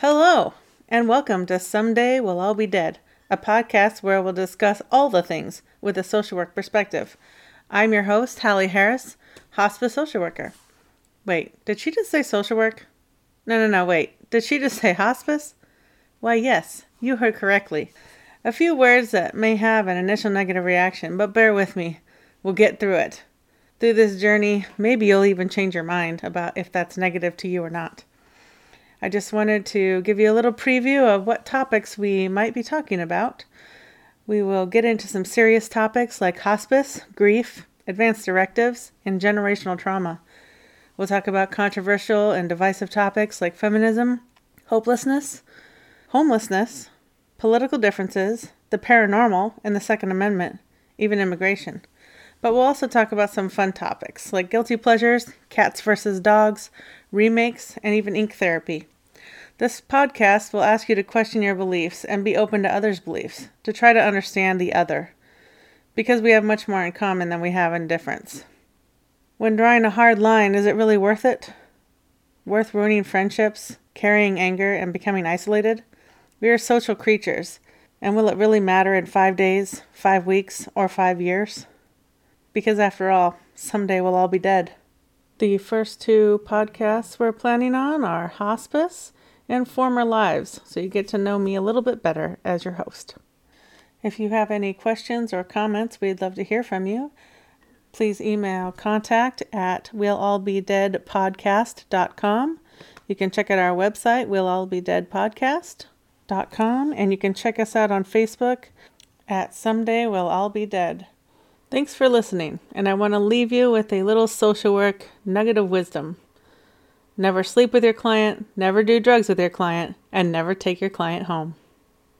Hello, and welcome to Someday We'll All Be Dead, a podcast where we'll discuss all the things with a social work perspective. I'm your host, Hallie Harris, hospice social worker. Wait, did she just say social work? No, no, no, wait. Did she just say hospice? Why, yes, you heard correctly. A few words that may have an initial negative reaction, but bear with me. We'll get through it. Through this journey, maybe you'll even change your mind about if that's negative to you or not. I just wanted to give you a little preview of what topics we might be talking about. We will get into some serious topics like hospice, grief, advanced directives, and generational trauma. We'll talk about controversial and divisive topics like feminism, hopelessness, homelessness, political differences, the paranormal, and the Second Amendment, even immigration. But we'll also talk about some fun topics like guilty pleasures, cats versus dogs, remakes, and even ink therapy. This podcast will ask you to question your beliefs and be open to others' beliefs, to try to understand the other, because we have much more in common than we have in difference. When drawing a hard line, is it really worth it? Worth ruining friendships, carrying anger, and becoming isolated? We are social creatures, and will it really matter in five days, five weeks, or five years? Because after all, someday we'll all be dead. The first two podcasts we're planning on are hospice and former lives, so you get to know me a little bit better as your host. If you have any questions or comments, we'd love to hear from you. Please email contact at willallbedeadpodcast.com. You can check out our website, willallbedeadpodcast.com, and you can check us out on Facebook at Someday We'll All Be Dead. Thanks for listening, and I want to leave you with a little social work nugget of wisdom. Never sleep with your client, never do drugs with your client, and never take your client home.